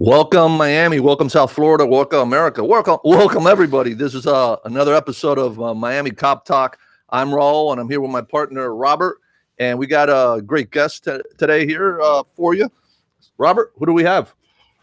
Welcome Miami, welcome South Florida, welcome America, welcome, welcome everybody. This is uh, another episode of uh, Miami Cop Talk. I'm Raul, and I'm here with my partner Robert, and we got a great guest t- today here uh, for you. Robert, who do we have?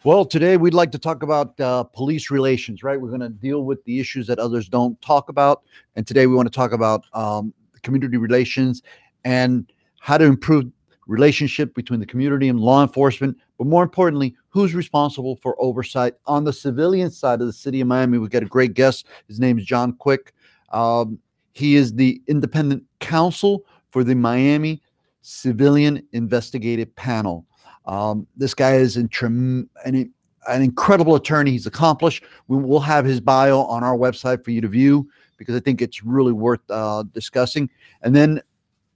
Well, today we'd like to talk about uh, police relations, right? We're going to deal with the issues that others don't talk about. And today we want to talk about um, community relations and how to improve relationship between the community and law enforcement. But more importantly, who's responsible for oversight on the civilian side of the city of Miami? We've got a great guest. His name is John Quick. Um, he is the independent counsel for the Miami Civilian Investigative Panel. Um, this guy is in an, an incredible attorney. He's accomplished. We will have his bio on our website for you to view because I think it's really worth uh, discussing. And then,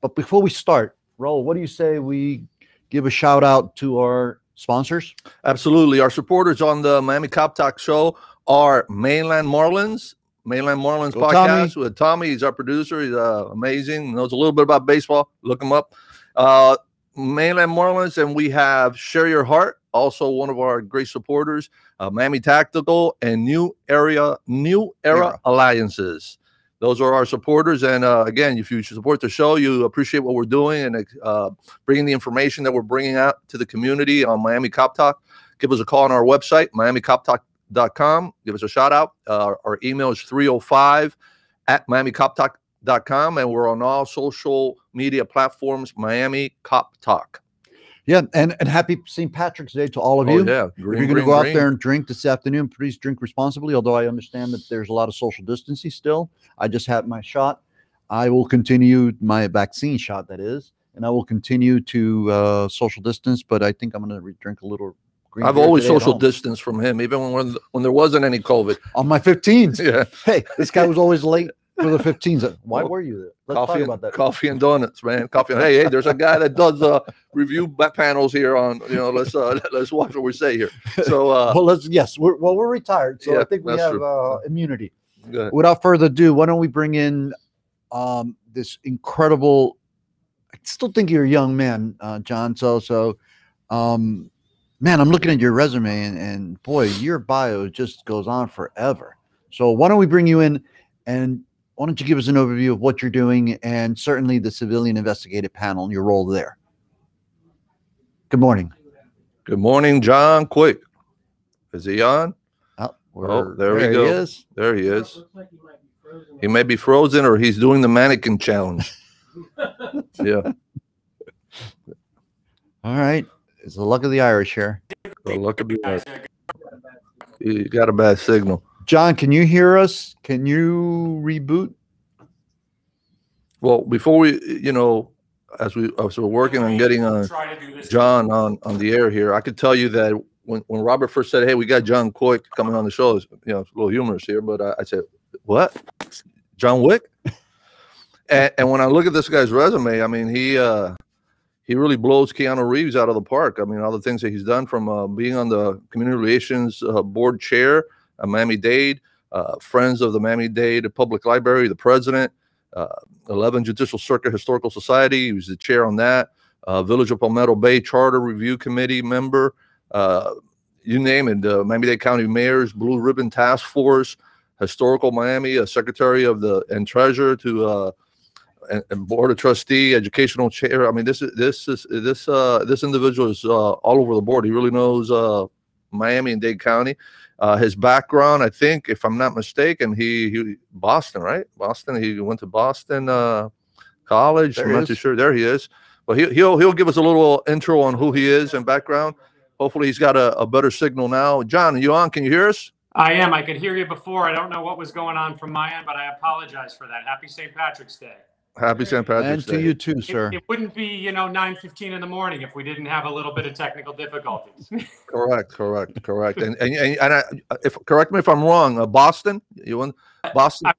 but before we start, Raul, what do you say we give a shout out to our sponsors? Absolutely. Our supporters on the Miami Cop Talk show are Mainland Marlins, Mainland Marlins Go podcast Tommy. with Tommy. He's our producer. He's uh, amazing. Knows a little bit about baseball. Look him up. Uh, Mainland Marlins, and we have Share Your Heart, also one of our great supporters. Uh, Miami Tactical and New Area New Era, Era. Alliances. Those are our supporters, and uh, again, if you support the show, you appreciate what we're doing and uh, bringing the information that we're bringing out to the community on Miami Cop Talk. Give us a call on our website, miamicoptalk.com. Give us a shout out. Uh, our email is 305 at miamicoptalk.com, and we're on all social media platforms, Miami Cop Talk. Yeah, and, and happy St. Patrick's Day to all of Oh, you. yeah. If you're going to go out there and drink this afternoon, please drink responsibly. Although I understand that there's a lot of social distancing still. I just had my shot. I will continue my vaccine shot, that is, and I will continue to uh, social distance. But I think I'm going to re- drink a little. Green I've always social distance from him, even when when there wasn't any COVID. on my 15s. Yeah, Hey, this guy was always late for the 15s. Why Well, were you there? Let's coffee, talk about that. coffee and donuts, man. Coffee. And, hey, hey, there's a guy that does uh, review panels here on. You know, let's uh, let's watch what we say here. So, uh, well, let's yes. We're, well, we're retired, so Yeah, I think we have uh, immunity. without further ado, why don't we bring in um, this incredible? I still think you're a young man, uh, John. So, so, um, man, I'm looking at your resume, and, and boy, your bio just goes on forever. So, why don't we bring you in, and why don't you give us an overview of what you're doing, and certainly the civilian investigative panel and your role there. Good morning. Good morning, John Quick. Is he on? Oh, Oh, there we he go. is. There he is. He may be frozen, or he's doing the mannequin challenge. yeah, All right. It's the luck of the Irish here. so look at that. You got a bad signal. John, can you hear us? Can you reboot? Well, before we, you know, as we as we're working on getting uh, John on on the air here, I could tell you that when, when Robert first said, "Hey, we got John Quick coming on the show," it's, you know, it's a little humorous here, but I, I said, "What? John Wick?" and, and when I look at this guy's resume, I mean, he uh, he really blows Keanu Reeves out of the park. I mean, all the things that he's done from uh, being on the community relations uh, board chair at Miami Dade, uh, Friends of the Miami Dade Public Library, the president, uh, 11 Judicial Circuit Historical Society. He was the chair on that. Uh, Village of Palmetto Bay Charter Review Committee member. Uh, you name it. Uh, Miami Dade County Mayor's Blue Ribbon Task Force, Historical Miami, a Secretary of the and Treasurer to uh, and Board of Trustee, Educational Chair. I mean, this is this is this uh, this individual is uh, all over the board. He really knows uh, Miami and Dade County. Uh, his background, I think, if I'm not mistaken, he, he Boston, right? Boston. He went to Boston uh, College. There I'm he not too sure. There he is. But he, he'll he'll give us a little intro on who he is and background. Hopefully, he's got a, a better signal now. John, are you on? Can you hear us? I am. I could hear you before. I don't know what was going on from my end, but I apologize for that. Happy St. Patrick's Day. Happy St. Patrick's and to Day. you too, sir. it wouldn't be, you know, 9:15 in the morning if we didn't have a little bit of technical difficulties. Correct, correct, correct. And and, and, and I, if correct me if I'm wrong. Uh, Boston, you went Boston.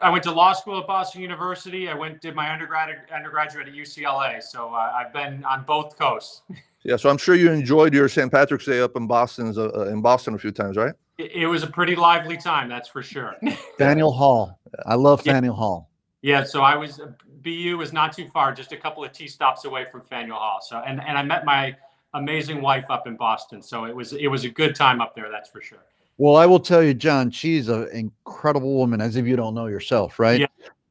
I went to law school at Boston University. I went did my undergrad undergraduate at UCLA. So uh, I've been on both coasts. Yeah, so I'm sure you enjoyed your St. Patrick's Day up in Boston's uh, uh, in Boston a few times, right? It, it was a pretty lively time, that's for sure. Faneuil Hall. I love Yeah. Faneuil Hall. Yeah, so I was BU was not too far, just a couple of T stops away from Faneuil Hall. So and and I met my amazing wife up in Boston. So it was it was a good time up there, that's for sure. Well, I will tell you, John, she's an incredible woman, as if you don't know yourself, right? Yeah.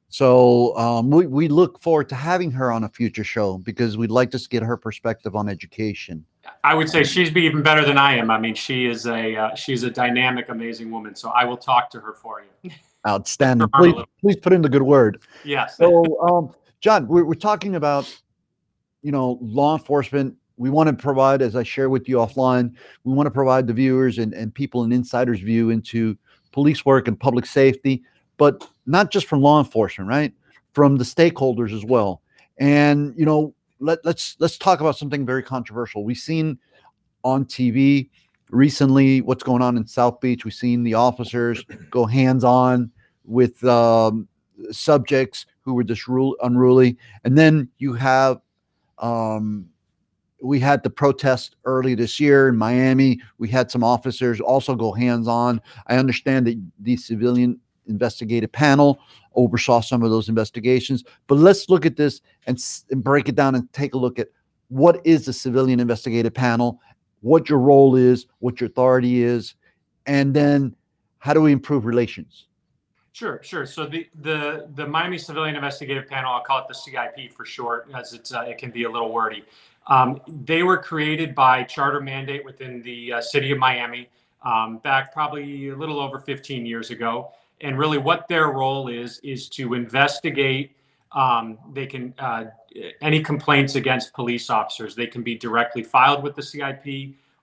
So um, we, we look forward to having her on a future show because we'd like to get her perspective on education. I would say she's be even better than I am. I mean, she is a uh, she's a dynamic, amazing woman. So I will talk to her for you. Outstanding. Please, please put in the good word. Yes. So, um, John, we're, we're talking about, you know, law enforcement. We want to provide, as I share with you offline, we want to provide the viewers and, and people an insider's view into police work and public safety, but not just from law enforcement, right? From the stakeholders as well. And, you know, let, let's let's talk about something very controversial. We've seen on TV recently what's going on in South Beach. We've seen the officers go hands on with um, subjects who were just unruly, and then you have um, we had the protest early this year in Miami. We had some officers also go hands on. I understand that the civilian investigative panel oversaw some of those investigations. But let's look at this and, and break it down and take a look at what is the civilian investigative panel, what your role is, what your authority is, and then how do we improve relations? Sure, sure. So the the the Miami Civilian Investigative Panel, I'll call it the CIP for short, as it's uh, it can be a little wordy. Um, they were created by charter mandate within the uh, city of Miami um, back probably a little over 15 years ago and really what their role is is to investigate um, they can uh, any complaints against police officers they can be directly filed with the cip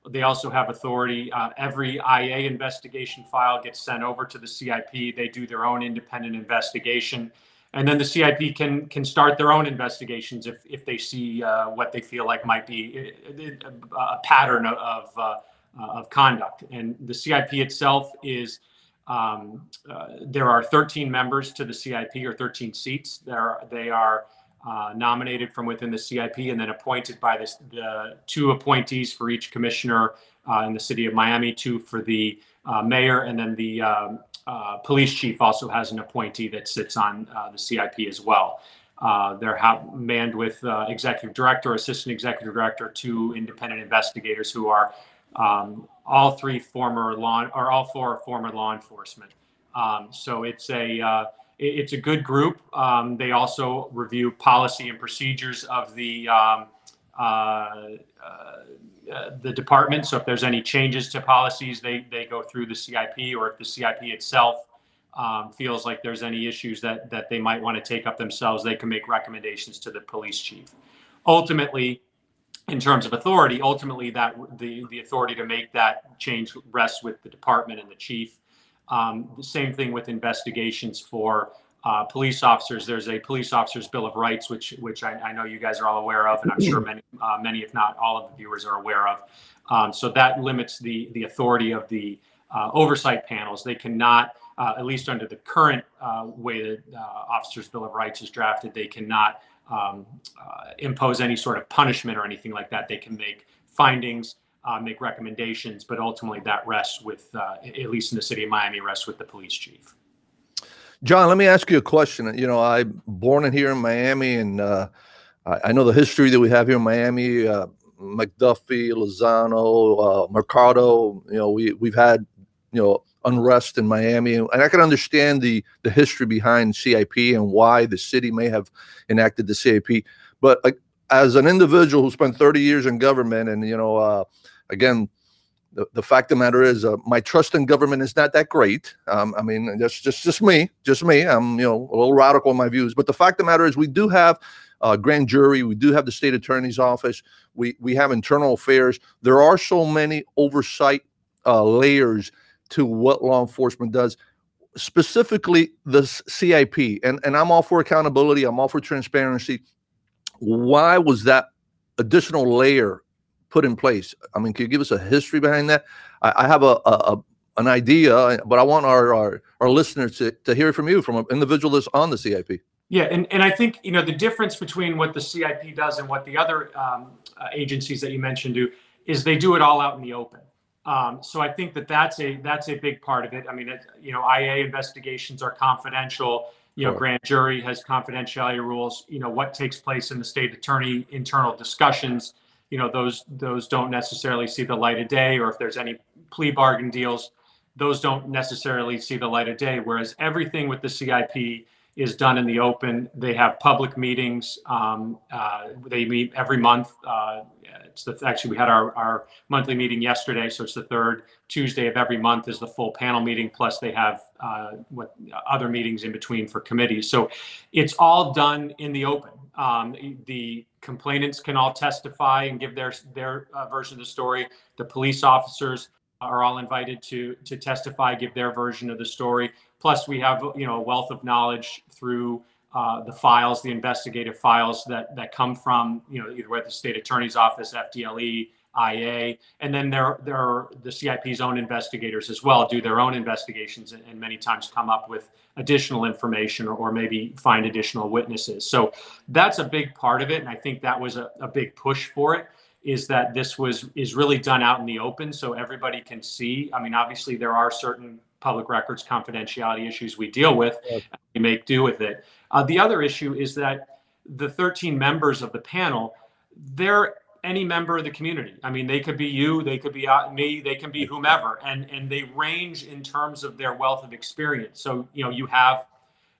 they also have authority uh, every ia investigation file gets sent over to the cip they do their own independent investigation. And then the cip can can start their own investigations if if they see uh, what they feel like might be a, uh, a pattern of uh, of conduct. And the cip itself is um, uh, there are 13 members to the CIP or 13 seats. There, they are uh, nominated from within the CIP and then appointed by the two appointees for each commissioner uh, in the city of Miami, two for the uh, mayor, and then the um, uh, police chief also has an appointee that sits on uh, the CIP as well. they're ha- manned with executive director, assistant executive director, two independent investigators who are um, all three former law or all four former law enforcement. Um, so it's a uh, it's a good group. Um, they also review policy and procedures of the um, uh, uh, the department. So if there's any changes to policies, they they go through the CIP, or if the CIP itself um, feels like there's any issues that that they might want to take up themselves, they can make recommendations to the police chief. Ultimately, in terms of authority, ultimately that the the authority to make that change rests with the department and the chief. Um, the same thing with investigations for uh, police officers. There's a police officers bill of rights, which which I, I know you guys are all aware of, and I'm sure many uh, many if not all of the viewers are aware of. Um, so that limits the the authority of the uh, oversight panels. They cannot, uh, at least under the current uh, way that uh, officers bill of rights is drafted, they cannot um, uh, impose any sort of punishment or anything like that. They can make findings, uh, make recommendations, but ultimately that rests with, uh, at least in the city of Miami, rests with the police chief. John, let me ask you a question. You know, I'm born in here in Miami, and uh, I, know the history that we have here in Miami. Uh, McDuffie, Lozano, uh, Mercado. You know, we we've had you know unrest in Miami, and I can understand the the history behind CIP and why the city may have enacted the CIP. But like as an individual who spent 30 years in government, and you know, uh, again, the, the fact of the matter is, uh, my trust in government is not that great. Um, I mean, that's just just me, just me. I'm you know a little radical in my views, but the fact of the matter is, we do have uh, grand jury. We do have the state attorney's office. We we have internal affairs. There are so many oversight uh, layers to what law enforcement does specifically the CIP and and I'm all for accountability I'm all for transparency why was that additional layer put in place I mean can you give us a history behind that I, I have a, a, a, an idea but I want our, our our listeners to, to hear from you from an individual that's on the CIP yeah and, and I think you know the difference between what the CIP does and what the other um, uh, agencies that you mentioned do is they do it all out in the open um, so I think that that's a that's a big part of it. I mean, it, you know, IA investigations are confidential. You know, grand jury has confidentiality rules. You know, what takes place in the state attorney internal discussions you know, those those don't necessarily see the light of day, or if there's any plea bargain deals, those don't necessarily see the light of day. Whereas everything with the CIP is done in the open. They have public meetings. Um, uh, they meet every month. Uh, it's the, actually we had our, our monthly meeting yesterday, so it's the third Tuesday of every month is the full panel meeting. Plus they have uh, what other meetings in between for committees. So it's all done in the open. Um, the complainants can all testify and give their their uh, version of the story. The police officers are all invited to to testify, give their version of the story. Plus, we have you know a wealth of knowledge through uh, the files, the investigative files that that come from you know either at the state attorney's office, FDLE, IA, and then there there are the CIP's own investigators as well do their own investigations and, and many times come up with additional information or, or, maybe find additional witnesses. So that's a big part of it, and I think that was a, a big push for it is that this was is really done out in the open so everybody can see. I mean, obviously there are certain public records confidentiality issues we deal with. We make do with it. Uh, the other issue is that the 13 members of the panel, they're any member of the community. I mean, they could be you, they could be uh, me, they can be whomever, and and they range in terms of their wealth of experience. So you know, you have,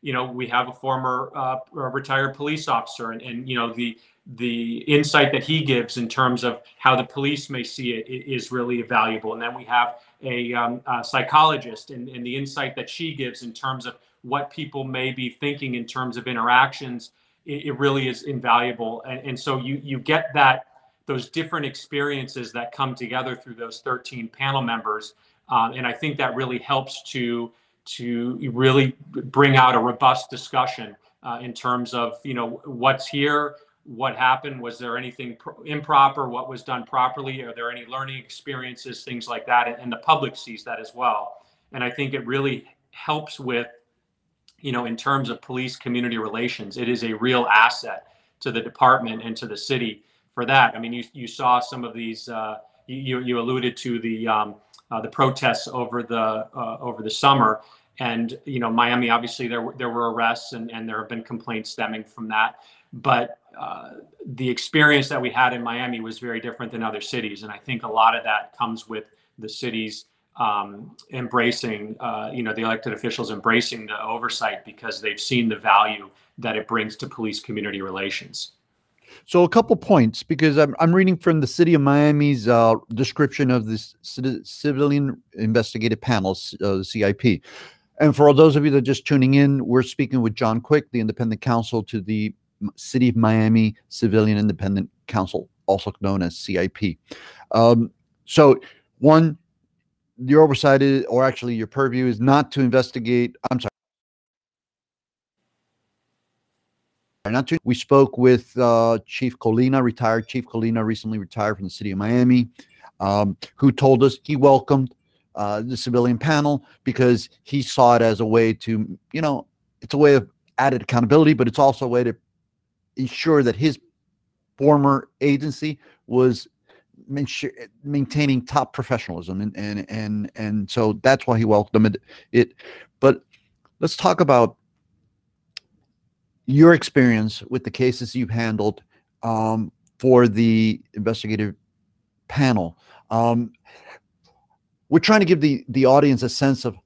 you know, we have a former uh, retired police officer, and and you know the the insight that he gives in terms of how the police may see it is really valuable. And then we have a, um, a psychologist and, and, the insight that she gives in terms of what people may be thinking in terms of interactions. It, it really is invaluable. And, and, so you you get that those different experiences that come together through those 13 panel members. Um, and I think that really helps to to really bring out a robust discussion uh, in terms of you know what's here what happened was there anything improper what was done properly are there any learning experiences things like that and, and the public sees that as well and i think it really helps with you know in terms of police community relations it is a real asset to the department and to the city for that. I mean you, you saw some of these uh, you, you alluded to the um, uh, the protests over the uh, over the summer. And you know miami obviously there there were arrests and, and there have been complaints stemming from that. But uh, the experience that we had in Miami was very different than other cities, and I think a lot of that comes with the cities um, embracing, uh, you know, the elected officials embracing the oversight because they've seen the value that it brings to police community relations. So a couple points because I'm I'm reading from the city of Miami's uh, description of this civilian investigative panels, uh, CIP. And for all those of you that are just tuning in, we're speaking with John Quick, the independent counsel to the City of Miami Civilian Independent Council, also known as CIP. Um, so, one, your oversight is, or actually your purview is not to investigate. I'm sorry. Not to, we spoke with uh, Chief Colina, retired Chief Colina, recently retired from the city of Miami, um, who told us he welcomed uh, the civilian panel because he saw it as a way to, you know, it's a way of added accountability, but it's also a way to ensure that his former agency was maintaining top professionalism and and and and so that's why he welcomed it. But let's talk about your experience with the cases you've handled um, for the investigative panel. Um, we're trying to give the the audience a sense of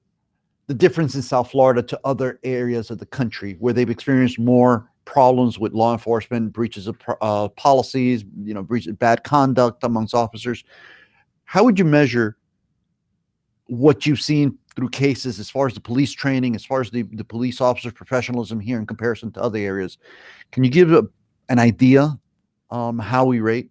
the difference in south florida to other areas of the country where they've experienced more problems with law enforcement, breaches of uh, policies, you know, breaches, bad conduct amongst officers. How would you measure what you've seen through cases as far as the police training, as far as the, the police officer professionalism here in comparison to other areas? Can you give a, an idea um, how we rate?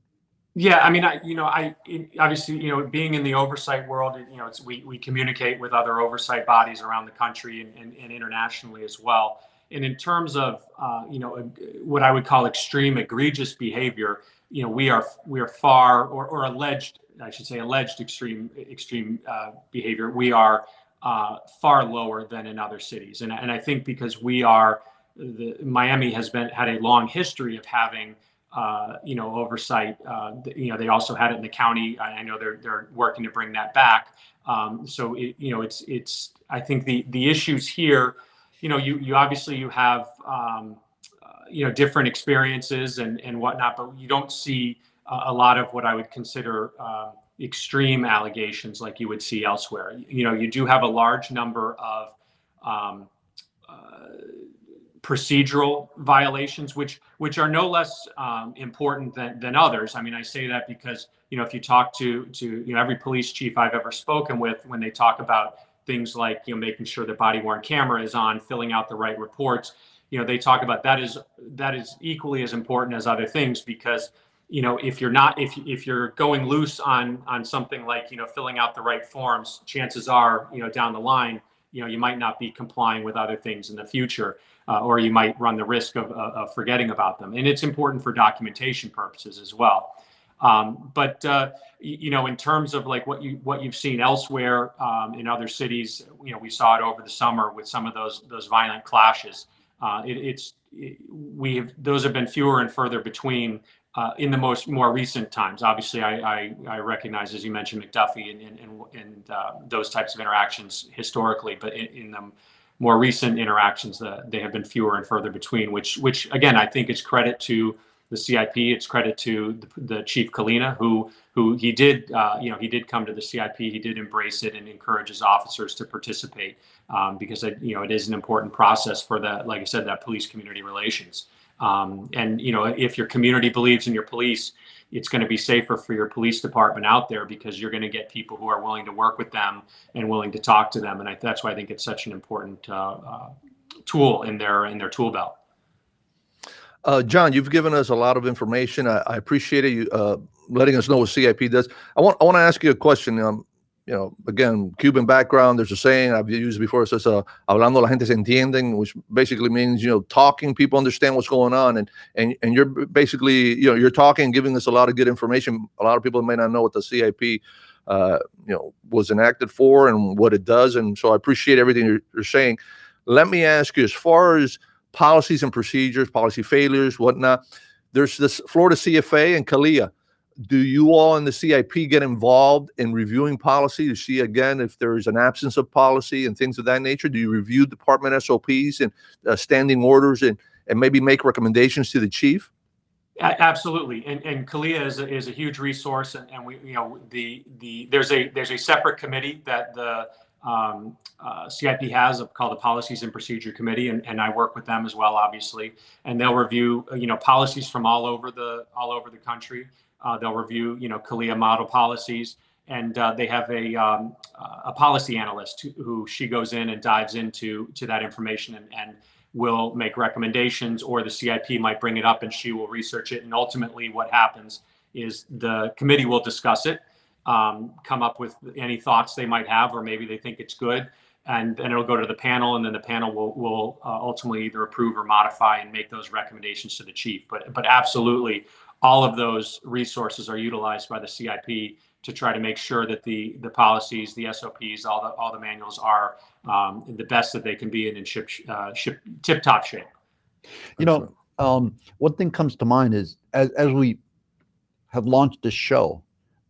Yeah, I mean, I you know, I obviously you know, being in the oversight world, you know, it's we we communicate with other oversight bodies around the country and, and, and internationally as well. And in terms of uh, you know what I would call extreme egregious behavior, you know we are we are far or, or alleged I should say alleged extreme extreme uh, behavior. We are uh, far lower than in other cities, and and I think because we are the Miami has been had a long history of having. Uh, you know, oversight. Uh, you know, they also had it in the county. I, know they're they're working to bring that back. Um, so it, you know, it's it's. I think the the issues here you know, you you obviously you have um, uh, you know different experiences and and whatnot, but you don't see a lot of what I would consider uh, extreme allegations like you would see elsewhere. You know, you do have a large number of um, uh, procedural violations, which which are no less um, important than, than others. I mean, I say that because you know if you talk to to you know every police chief I've ever spoken with, when they talk about things like you know making sure the body worn camera is on, filling out the right reports, you know they talk about that is that is equally as important as other things because you know if you're not if if you're going loose on on something like you know filling out the right forms chances are you know down the line you know you might not be complying with other things in the future uh, or you might run the risk of, of forgetting about them. And it's important for documentation purposes as well um, but uh, you know in terms of like what you what you've seen elsewhere um, in other cities you know we saw it over the summer with some of those those violent clashes uh, it, it's it, we have those have been fewer and further between uh, in the most more recent times. Obviously, I, I, I recognize, as you mentioned, McDuffie and, and, and, and uh, those types of interactions historically, but in, in the more recent interactions, they have been fewer and further between, which, which again, I think is credit to the CIP. It's credit to the, the Chief Colina, who who he did, uh, you know, he did come to the CIP. He did embrace it and encourage his officers to participate um, because it, you know it is an important process for that, like I said, that police community relations. Um, and you know, if your community believes in your police, it's going to be safer for your police department out there because you're going to get people who are willing to work with them and willing to talk to them. And I, that's why I think it's such an important uh, uh, tool in their in their tool belt. Uh, John, you've given us a lot of information. I, I appreciate. You uh, letting us know what CIP does. I want I want to ask you a question. Um, you know, again, Cuban background, there's a saying I've used before. It says, uh, hablando la gente se entienden, which basically means, you know, talking, people understand what's going on. And, and, and you're basically, you know, you're talking, giving us a lot of good information. A lot of people may not know what the CIP, uh, you know, was enacted for and what it does. And so I appreciate everything you're, you're saying. Let me ask you, as far as policies and procedures, policy failures, whatnot, there's this Florida CFA and CALEA do you all in the CIP get involved in reviewing policy to see again if there is an absence of policy and things of that nature? Do you review department SOPs and uh, standing orders and, and maybe make recommendations to the chief? Absolutely, and and CALEA is a, is a huge resource, and, and we you know the the there's a there's a separate committee that the um, uh, CIP has called the Policies and Procedure Committee, and, and I work with them as well, obviously, and they'll review you know policies from all over the all over the country. Uh, they'll review, you know, CALEA model policies, and uh, they have a um, a policy analyst who, who, she goes in and dives into to that information and, and will make recommendations, or the CIP might bring it up and she will research it. And ultimately, what happens is the committee will discuss it, um, come up with any thoughts they might have, or maybe they think it's good. And then it'll go to the panel, and then the panel will will uh, ultimately either approve or modify and make those recommendations to the chief. But but absolutely, all of those resources are utilized by the CIP to try to make sure that the the policies, the SOPs, all the all the manuals are um, the best that they can be in in ship uh, ship tip top shape. You know, um, one thing comes to mind is as as we have launched this show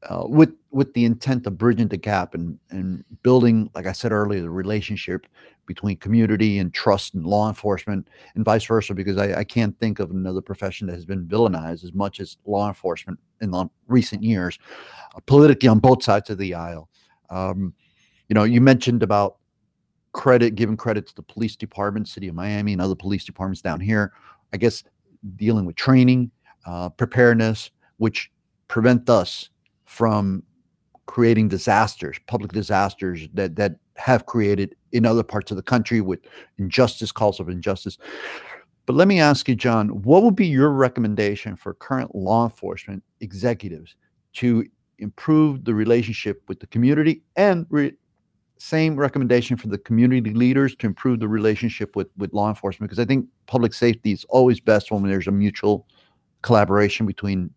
uh, with with the intent of bridging the gap and and building, like I said earlier, the relationship between community and trust and law enforcement and vice versa because I, I, can't think of another profession that has been villainized as much as law enforcement in the recent years uh, politically on both sides of the aisle. Um, you know you mentioned about credit giving credit to the police department city of miami and other police departments down here. I guess dealing with training uh, preparedness which prevent us from creating disasters public disasters that that have created in other parts of the country with injustice, calls of injustice. But let me ask you, John, what would be your recommendation for current law enforcement executives to improve the relationship with the community and re- same recommendation for the community leaders to improve the relationship with, with law enforcement? Because I think public safety is always best when there's a mutual collaboration between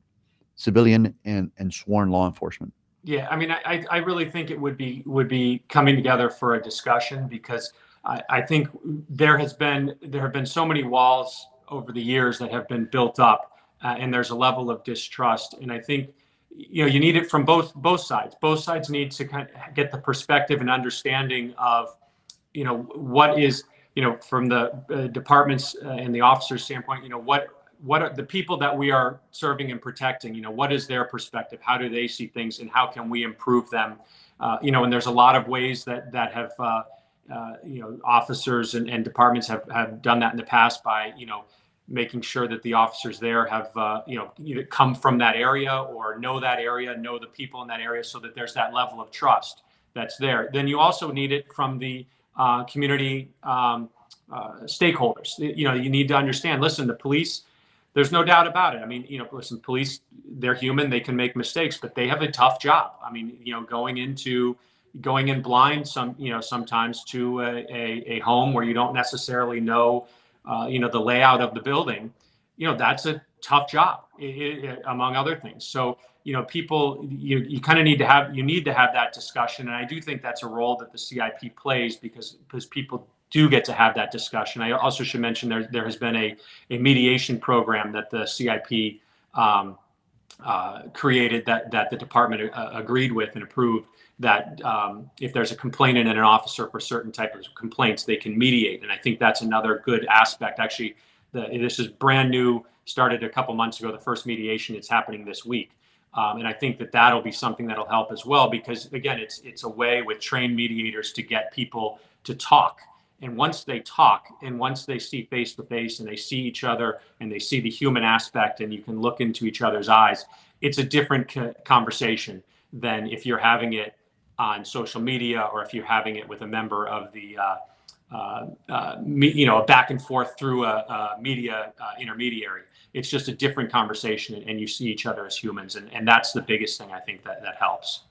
civilian and, and sworn law enforcement. Yeah, I mean, I, I really think it would be would be coming together for a discussion because I, I think there has been there have been so many walls over the years that have been built up, uh, and there's a level of distrust, and I think you know you need it from both both sides. Both sides need to kind of get the perspective and understanding of you know what is you know from the uh, departments uh, and the officers standpoint, you know what what are the people that we are serving and protecting you know what is their perspective? How do they see things and how can we improve them? Uh, you know and there's a lot of ways that that have uh, uh, you know officers and, and departments have, have done that in the past by you know making sure that the officers there have uh, you know either come from that area or know that area know the people in that area so that there's that level of trust that's there. Then you also need it from the uh, community um, uh, stakeholders. You know you need to understand listen the police there's no doubt about it. I mean you know listen police they're human they can make mistakes but they have a tough job. I mean you know going into going in blind some you know sometimes to a, a, a home where you don't necessarily know uh, you know the layout of the building you know that's a tough job it, it, among other things. So you know people you, you kind of need to have you need to have that discussion and i do think that's a role that the cip plays because because people do get to have that discussion i also should mention there, there has been a, a mediation program that the cip um, uh, created that that the department uh, agreed with and approved that um, if there's a complainant and an officer for certain type of complaints, they can mediate. And I think that's another good aspect. Actually, the, this is brand new, started a couple months ago. The first mediation is happening this week. Um, and I think that that'll be something that'll help as well because again, it's it's a way with trained mediators to get people to talk. And once they talk, and once they see face to face, and they see each other, and they see the human aspect, and you can look into each other's eyes, it's a different conversation than if you're having it on social media or if you're having it with a member of the uh, uh, uh, me, you know, back and forth through a, a media uh, intermediary. It's just a different conversation, and, you see each other as humans, and, and that's the biggest thing I think that that helps.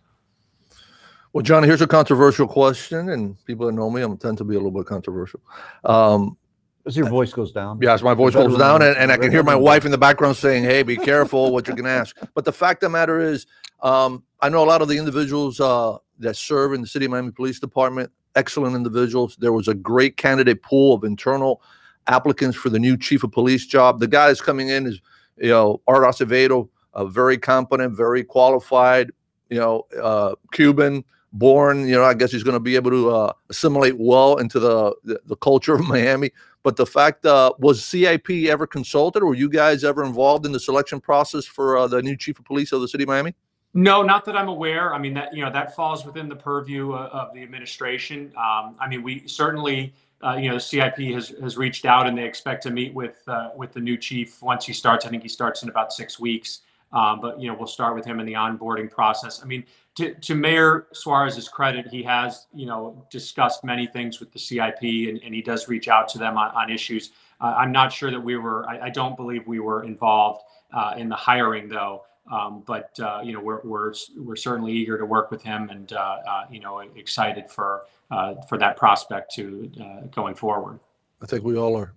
Well, John, here's a controversial question, and people that know me, I'm tend to be a little bit controversial. Um, as your voice goes down. Yes, my voice goes down, and, and I can hear my wife in the background saying, "Hey, be careful what you can ask." But the fact of the matter is, um, I know a lot of the individuals uh, that serve in the City of Miami Police Department, excellent individuals. There was a great candidate pool of internal applicants for the new chief of police job. The guy that's coming in is, you know, Art Acevedo, a very competent, very qualified, you know, uh, Cuban born. You know, I guess he's going to be able to uh, assimilate well into the, the, the culture of Miami. But the fact uh, was CIP ever consulted, or were you guys ever involved in the selection process for uh, the new chief of police of the city of Miami? No, not that I'm aware. I mean, that you know that falls within the purview of, of the administration. Um, I mean, we certainly, uh, you know, CIP has has reached out and they expect to meet with uh, with the new chief once he starts. I think he starts in about six weeks. Um, but you know, we'll start with him in the onboarding process. I mean, to, to Mayor Suarez's credit, he has you know discussed many things with the CIP and, and he does reach out to them on, on issues. Uh, I'm not sure that we were. I, I don't believe we were involved uh, in the hiring though. Um, but uh, you know we're, we're we're certainly eager to work with him and uh, uh, you know excited for uh, for that prospect to uh, going forward. I think we all are.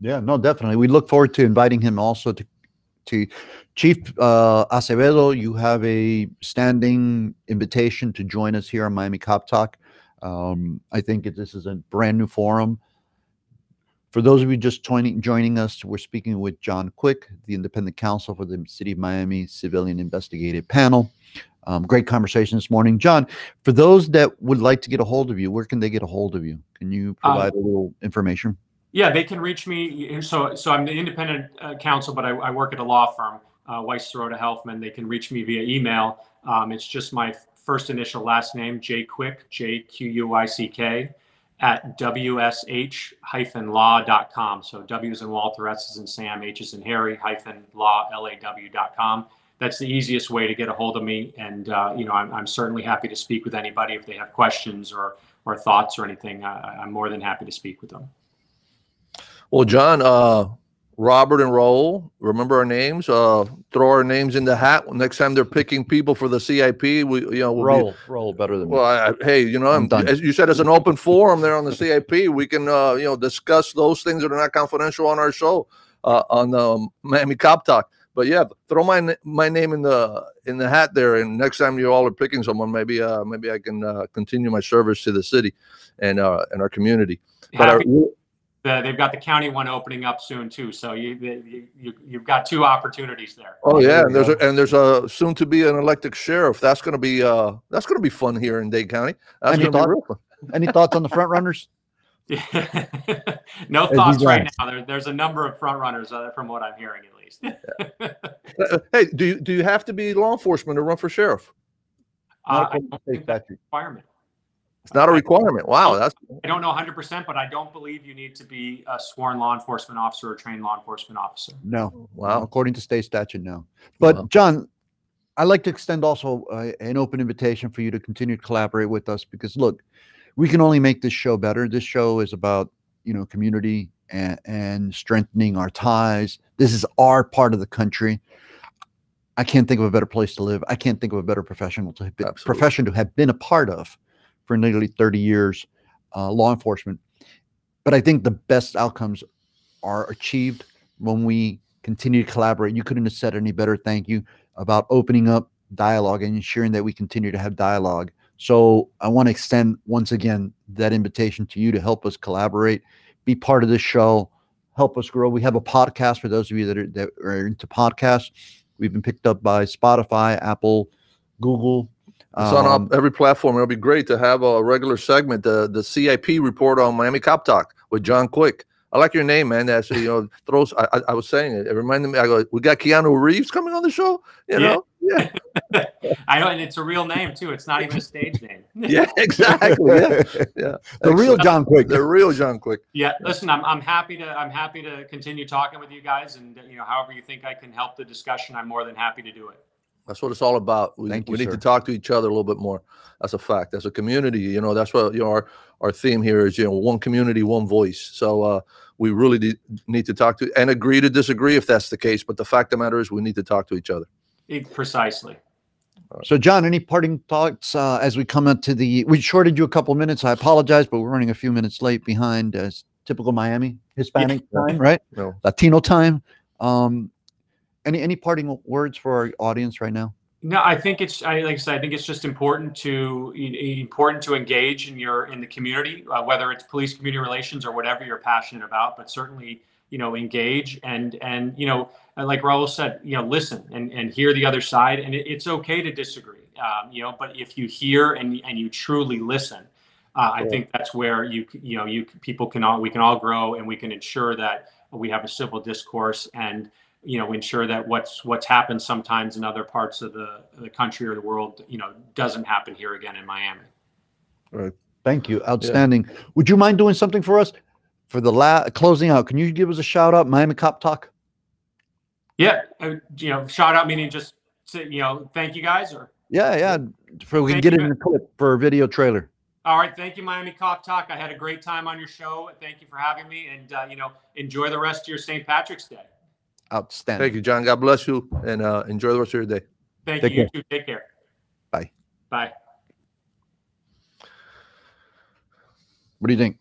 Yeah, no, definitely. We look forward to inviting him also to to Chief uh, Acevedo. You have a standing invitation to join us here on Miami Cop Talk. Um, I think this is a brand new forum. For those of you just joining, joining us, we're speaking with John Quick, the independent counsel for the City of Miami Civilian Investigative Panel. Um, great conversation this morning. John, for those that would like to get a hold of you, where can they get a hold of you? Can you uh, provide um, a little information? Yeah, they can reach me. So, so I'm the independent uh, counsel, but I, I, work at a law firm, uh, Weiss Serota Helfman. They can reach me via email. Um, it's just my first initial last name, J Quick, J Q U I C K at wsh-law.com. So W is in Walter, S is in Sam, H is in Harry, hyphen law, L-A-W.com. That's the easiest way to get a hold of me. And, uh, you know, I'm, I'm certainly happy to speak with anybody if they have questions or, or thoughts or anything. I, I'm more than happy to speak with them. Well, John, uh, Robert and Raul, remember our names. Uh, throw our names in the hat next time they're picking people for the CIP. We, you know, we'll roll, be, roll better than me. well. I, hey, you know, I'm, I'm as you said, as an open forum there on the CIP, we can, uh, you know, discuss those things that are not confidential on our show uh, on the um, Miami Cop Talk. But yeah, throw my my name in the in the hat there, and next time you all are picking someone, maybe uh, maybe I can uh, continue my service to the city and uh, and our community. But Happy- the, they've got the county one opening up soon too. So you, you you've got two opportunities there. Oh yeah, and there's a, and there's a soon to be an elected sheriff. That's going to be uh that's going to be fun here in Dade County. That's any, thought, any thoughts on the front runners? no these thoughts right lads. now. There, there's a number of front runners uh, from what I'm hearing, at least. Uh, Hey, do you do you have to be law enforcement to run for sheriff? Uh, I according to don't state think that's a requirement. It's not a requirement. Wow, that's I don't know 100%, but I don't believe you need to be a sworn law enforcement officer or trained law enforcement officer. No. wow. According to state statute, no. But Wow. John, I'd like to extend also uh, an open invitation for you to continue to collaborate with us because look, we can only make this show better. This show is about, you know, community and, and strengthening our ties. This is our part of the country. I can't think of a better place to live. I can't think of a better professional to have been, profession to have been a part of for nearly 30 years, uh, law enforcement. But I think the best outcomes are achieved when we continue to collaborate. You couldn't have said any better. Thank you about opening up dialogue and ensuring that we continue to have dialogue. So I want to extend once again that invitation to you to help us collaborate, be part of this show, help us grow. We have a podcast for those of you that are, that are into podcasts. We've been picked up by Spotify, Apple, Google. It's on um, up every platform. It'll be great to have a regular segment, the the CIP report on Miami Cop Talk with John Quick. I like your name, man. That's you know throws. I, I, I was saying it. It reminded me. I go, we got Keanu Reeves coming on the show. You know, yeah, I know, and it's a real name, too. It's not even a stage name. yeah, exactly. Yeah, yeah. the real John Quick. the real John Quick. Yeah, listen, I'm, I'm happy to I'm happy to continue talking with you guys, and you know, however you think I can help the discussion, I'm more than happy to do it. That's what it's all about. We, Thank you, we need sir. to talk to each other a little bit more. That's a fact. As a community, you know, that's what you know, our our theme here is. You know, one community, one voice. So uh, we really de- need to talk to and agree to disagree if that's the case. But the fact of the matter is, we need to talk to each other. It- precisely. So, John, any parting thoughts uh, as we come up to the? We shorted you a couple minutes. I apologize, but we're running a few minutes late behind as typical Miami Hispanic time, right? No. Latino time. Um, any any parting words for our audience right now? No, I think it's I, like I said. I think it's just important to important to engage in your in the community, uh, whether it's police community relations or whatever you're passionate about. But certainly, you know, engage and and you know, like Raul said, you know, listen and and hear the other side. And it, it's okay to disagree, um, you know. But if you hear and and you truly listen, uh, I think that's where you you know you people can all we can all grow and we can ensure that we have a civil discourse and you know ensure that what's what's happened sometimes in other parts of the, the country or the world you know doesn't happen here again in miami All right Thank you, outstanding. Would you mind doing something for us for the la- closing out? Can you give us a shout out, Miami Cop Talk? yeah uh, you know shout out meaning just say, you know thank you guys or Yeah, yeah. For we can Thank get it in the clip for a video trailer. all right thank you miami cop talk i had a great time on your show thank you for having me and uh, you know enjoy the rest of your st patrick's day Outstanding. Thank you, John. God bless you, and uh, enjoy the rest of your day. thank Take you you too take care Bye. bye What do you think?